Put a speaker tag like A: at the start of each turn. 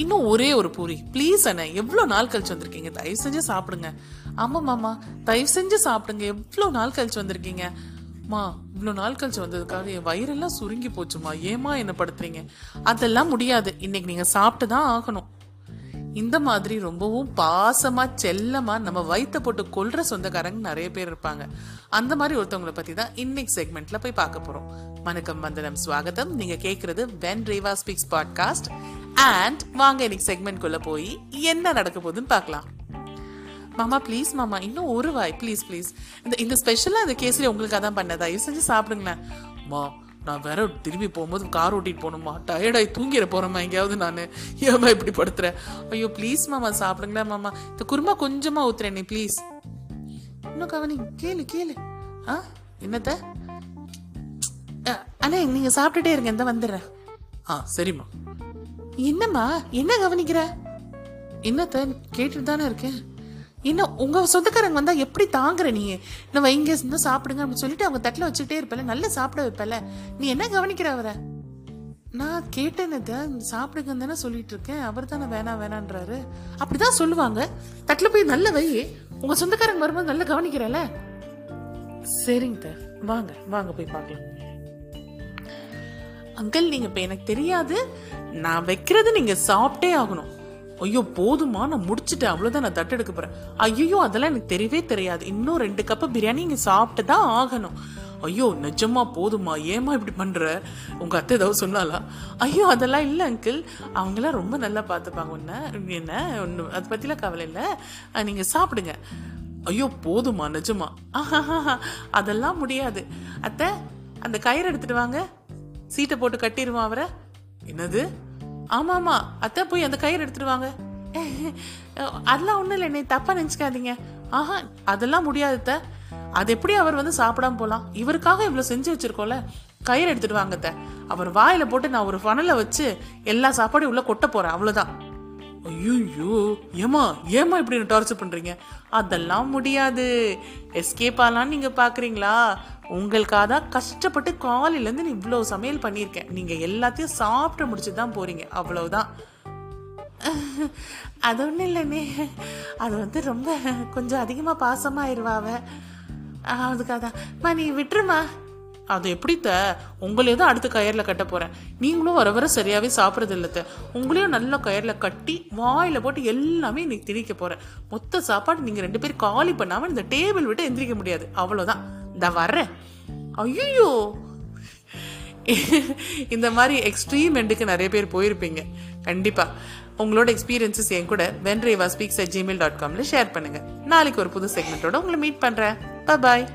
A: இன்னும் ஒரே ஒரு பூரி. ப்ளீஸ் அண்ணே எவ்வளோ நாள் கழிச்சு வந்திருக்கீங்க? தயவு செஞ்சு சாப்பிடுங்க. ஆமாம் மாமா. தயவு செஞ்சு சாப்பிடுங்க. எவ்வளோ நாள் கழிச்சு வந்திருக்கீங்க? மா இவ்வளோ நாள் கழிச்சு வந்ததுக்காக என் வயிறெல்லாம் சுருங்கி போச்சுமா? ஏமா என்ன படுத்துறீங்க? அதெல்லாம் முடியாது. இன்னைக்கு நீங்கள் சாப்பிட்டு தான் ஆகணும். இந்த மாதிரி ரொம்பவும் பாசமா செல்லமா நம்ம வயிற்ற போட்டு கொல்ற சொந்தக்காரங்க நிறைய பேர் இருப்பாங்க. அந்த மாதிரி ஒருத்தவங்களை பத்தி தான் இன்னைக்கு செக்மெண்ட்ல போய் பார்க்க போறோம். வணக்கம் வந்தனம் ஸ்வாகத்தம் நீங்க கேட்கறது when Reva speaks podcast and வாங்க இன்னைக்கு செக்மெண்ட் குள்ள போய் என்ன நடக்க போகுதுன்னு பார்க்கலாம். மாமா ப்ளீஸ் மாமா இன்னும் ஒரு வாய் ப்ளீஸ் ப்ளீஸ் இந்த இந்த ஸ்பெஷலாக இந்த கேசரி உங்களுக்கு அதான் பண்ண தயவு செஞ்சு சாப்பிடுங்களேன். மா நான் வேற திரும்பி போகும்போது கார் ஓட்டிட்டு போகணுமா? டயர்டாகி தூங்கிட போறேம்மா எங்கேயாவது நான். ஏமா இப்படி படுத்துறேன் ஐயோ ப்ளீஸ் மாமா சாப்பிடுங்களேன் மாமா. இந்த குருமா கொஞ்சமாக ஊத்துறேன் நீ ப்ளீஸ் இன்னும் கவனி கேளு கேளு. ஆ என்னத்த? அண்ணே நீங்கள் சாப்பிட்டுட்டே இருங்க இந்த வந்துடுறேன். ஆ சரிம்மா. என்னம்மா? என்ன கவனிக்கிற? என்னத்த? கேட்டுட்டு தானே இருக்கேன். என்ன உங்க சொந்தக்காரங்க வந்தா எப்படி தாங்குற நீ? நம்ம இங்க இருந்து சாப்பிடுங்க அப்படின்னு சொல்லிட்டு அவங்க தட்டில் வச்சுக்கிட்டே இருப்பல நல்லா சாப்பிட வைப்பல நீ என்ன கவனிக்கிற அவரை? நான் கேட்டேனத சாப்பிடுங்கன்னு தானே சொல்லிட்டு இருக்கேன். அவர் தானே வேணாம் வேணான்றாரு. அப்படிதான் சொல்லுவாங்க. தட்டில் போய் நல்ல வை. உங்க சொந்தக்காரங்க வரும்போது நல்லா கவனிக்கிறல சரிங்க வாங்க வாங்க போய் பார்க்கலாம். அங்கிள் நீங்கள் இப்போ எனக்கு தெரியாது. நான் வைக்கிறது நீங்கள் சாப்பிட்டே ஆகணும். ஐயோ போதுமா? நான் முடிச்சுட்டேன். அவ்வளோதான் நான் தட்டு எடுக்க போகிறேன் ஐயோ அதெல்லாம் எனக்கு தெரியவே தெரியாது. இன்னும் ரெண்டு கப்பு பிரியாணி இங்கே சாப்பிட்டு தான் ஆகணும். ஐயோ நிஜமா போதுமா? ஏமா இப்படி பண்ணுற உங்கள் அத்தை ஏதாவது சொன்னாலா ஐயோ அதெல்லாம் இல்லை அங்கிள் அவங்களாம் ரொம்ப நல்லா பார்த்துப்பாங்க. ஒன்று என்ன? ஒன்று அதை பற்றிலாம் கவலை இல்லை. நீங்கள் சாப்பிடுங்க. ஐயோ போதுமா? நிஜமா? அதெல்லாம் முடியாது. அத்தை அந்த கயிறு எடுத்துட்டு வாங்க. சீட்டை போட்டு கட்டிடுவான் அவரை? என்னது? ஆமா ஆமா அத்தை போய் அந்த கயிறு எடுத்துடுவாங்க. அதெல்லாம் ஒண்ணும் இல்லை என்னை தப்பா நினைச்சுக்காதீங்க. ஆஹா அதெல்லாம் முடியாதுத்த அது எப்படி அவர் வந்து சாப்பிடாம போலாம்? இவருக்காக இவ்வளவு செஞ்சு வச்சிருக்கோம்ல. கயிறு எடுத்துட்டு வாங்க அவர் வாயில போட்டு நான் ஒரு ஃபனலை வச்சு எல்லா சாப்பாடும் உள்ள கொட்ட போறேன் அவ்வளவுதான். ஐயோ ஏமா ஏமா இப்படி டார்ச்சர் பண்ணுறீங்க அதெல்லாம் முடியாது. எஸ்கேப் ஆகலான்னு நீங்கள் பார்க்குறீங்களா உங்களுக்காக தான் கஷ்டப்பட்டு காலையிலேருந்து நான் சமையல் பண்ணியிருக்கேன். நீங்கள் எல்லாத்தையும் சாப்பிட்டு முடிச்சு தான் போகிறீங்க அவ்வளோதான் அது ஒன்றும் இல்லைண்ணே. அது வந்து ரொம்ப கொஞ்சம் அதிகமாக பாசமாக ஆயிடுவாவ அதுக்காக தான் நீ விட்டுருமா அது எப்படித்த உங்களையும் தான் அடுத்த கயரில் கட்ட போகிறேன் நீங்களும் வர வர சரியாகவே சாப்பிட்றது இல்லைத்த உங்களையும் நல்ல கயரில் கட்டி வாயில் போட்டு எல்லாமே இன்னைக்கு திணிக்க போகிறேன் மொத்த சாப்பாடு நீங்கள் ரெண்டு பேரும் காலி பண்ணாமல் இந்த டேபிள் விட்டு எந்திரிக்க முடியாது. அவ்வளோதான் இந்த வர்றேன். ஐயோ இந்த மாதிரி எக்ஸ்ட்ரீம் எண்டுக்கு நிறைய பேர் போயிருப்பீங்க. கண்டிப்பாக உங்களோட எக்ஸ்பீரியன்ஸஸ் என் கூட venreva speaks at Gmail dot காம்ல share பண்ணுங்க. நாளைக்கு ஒரு புது செக்மெண்ட்டோட உங்களை மீட் பண்றேன். பாய்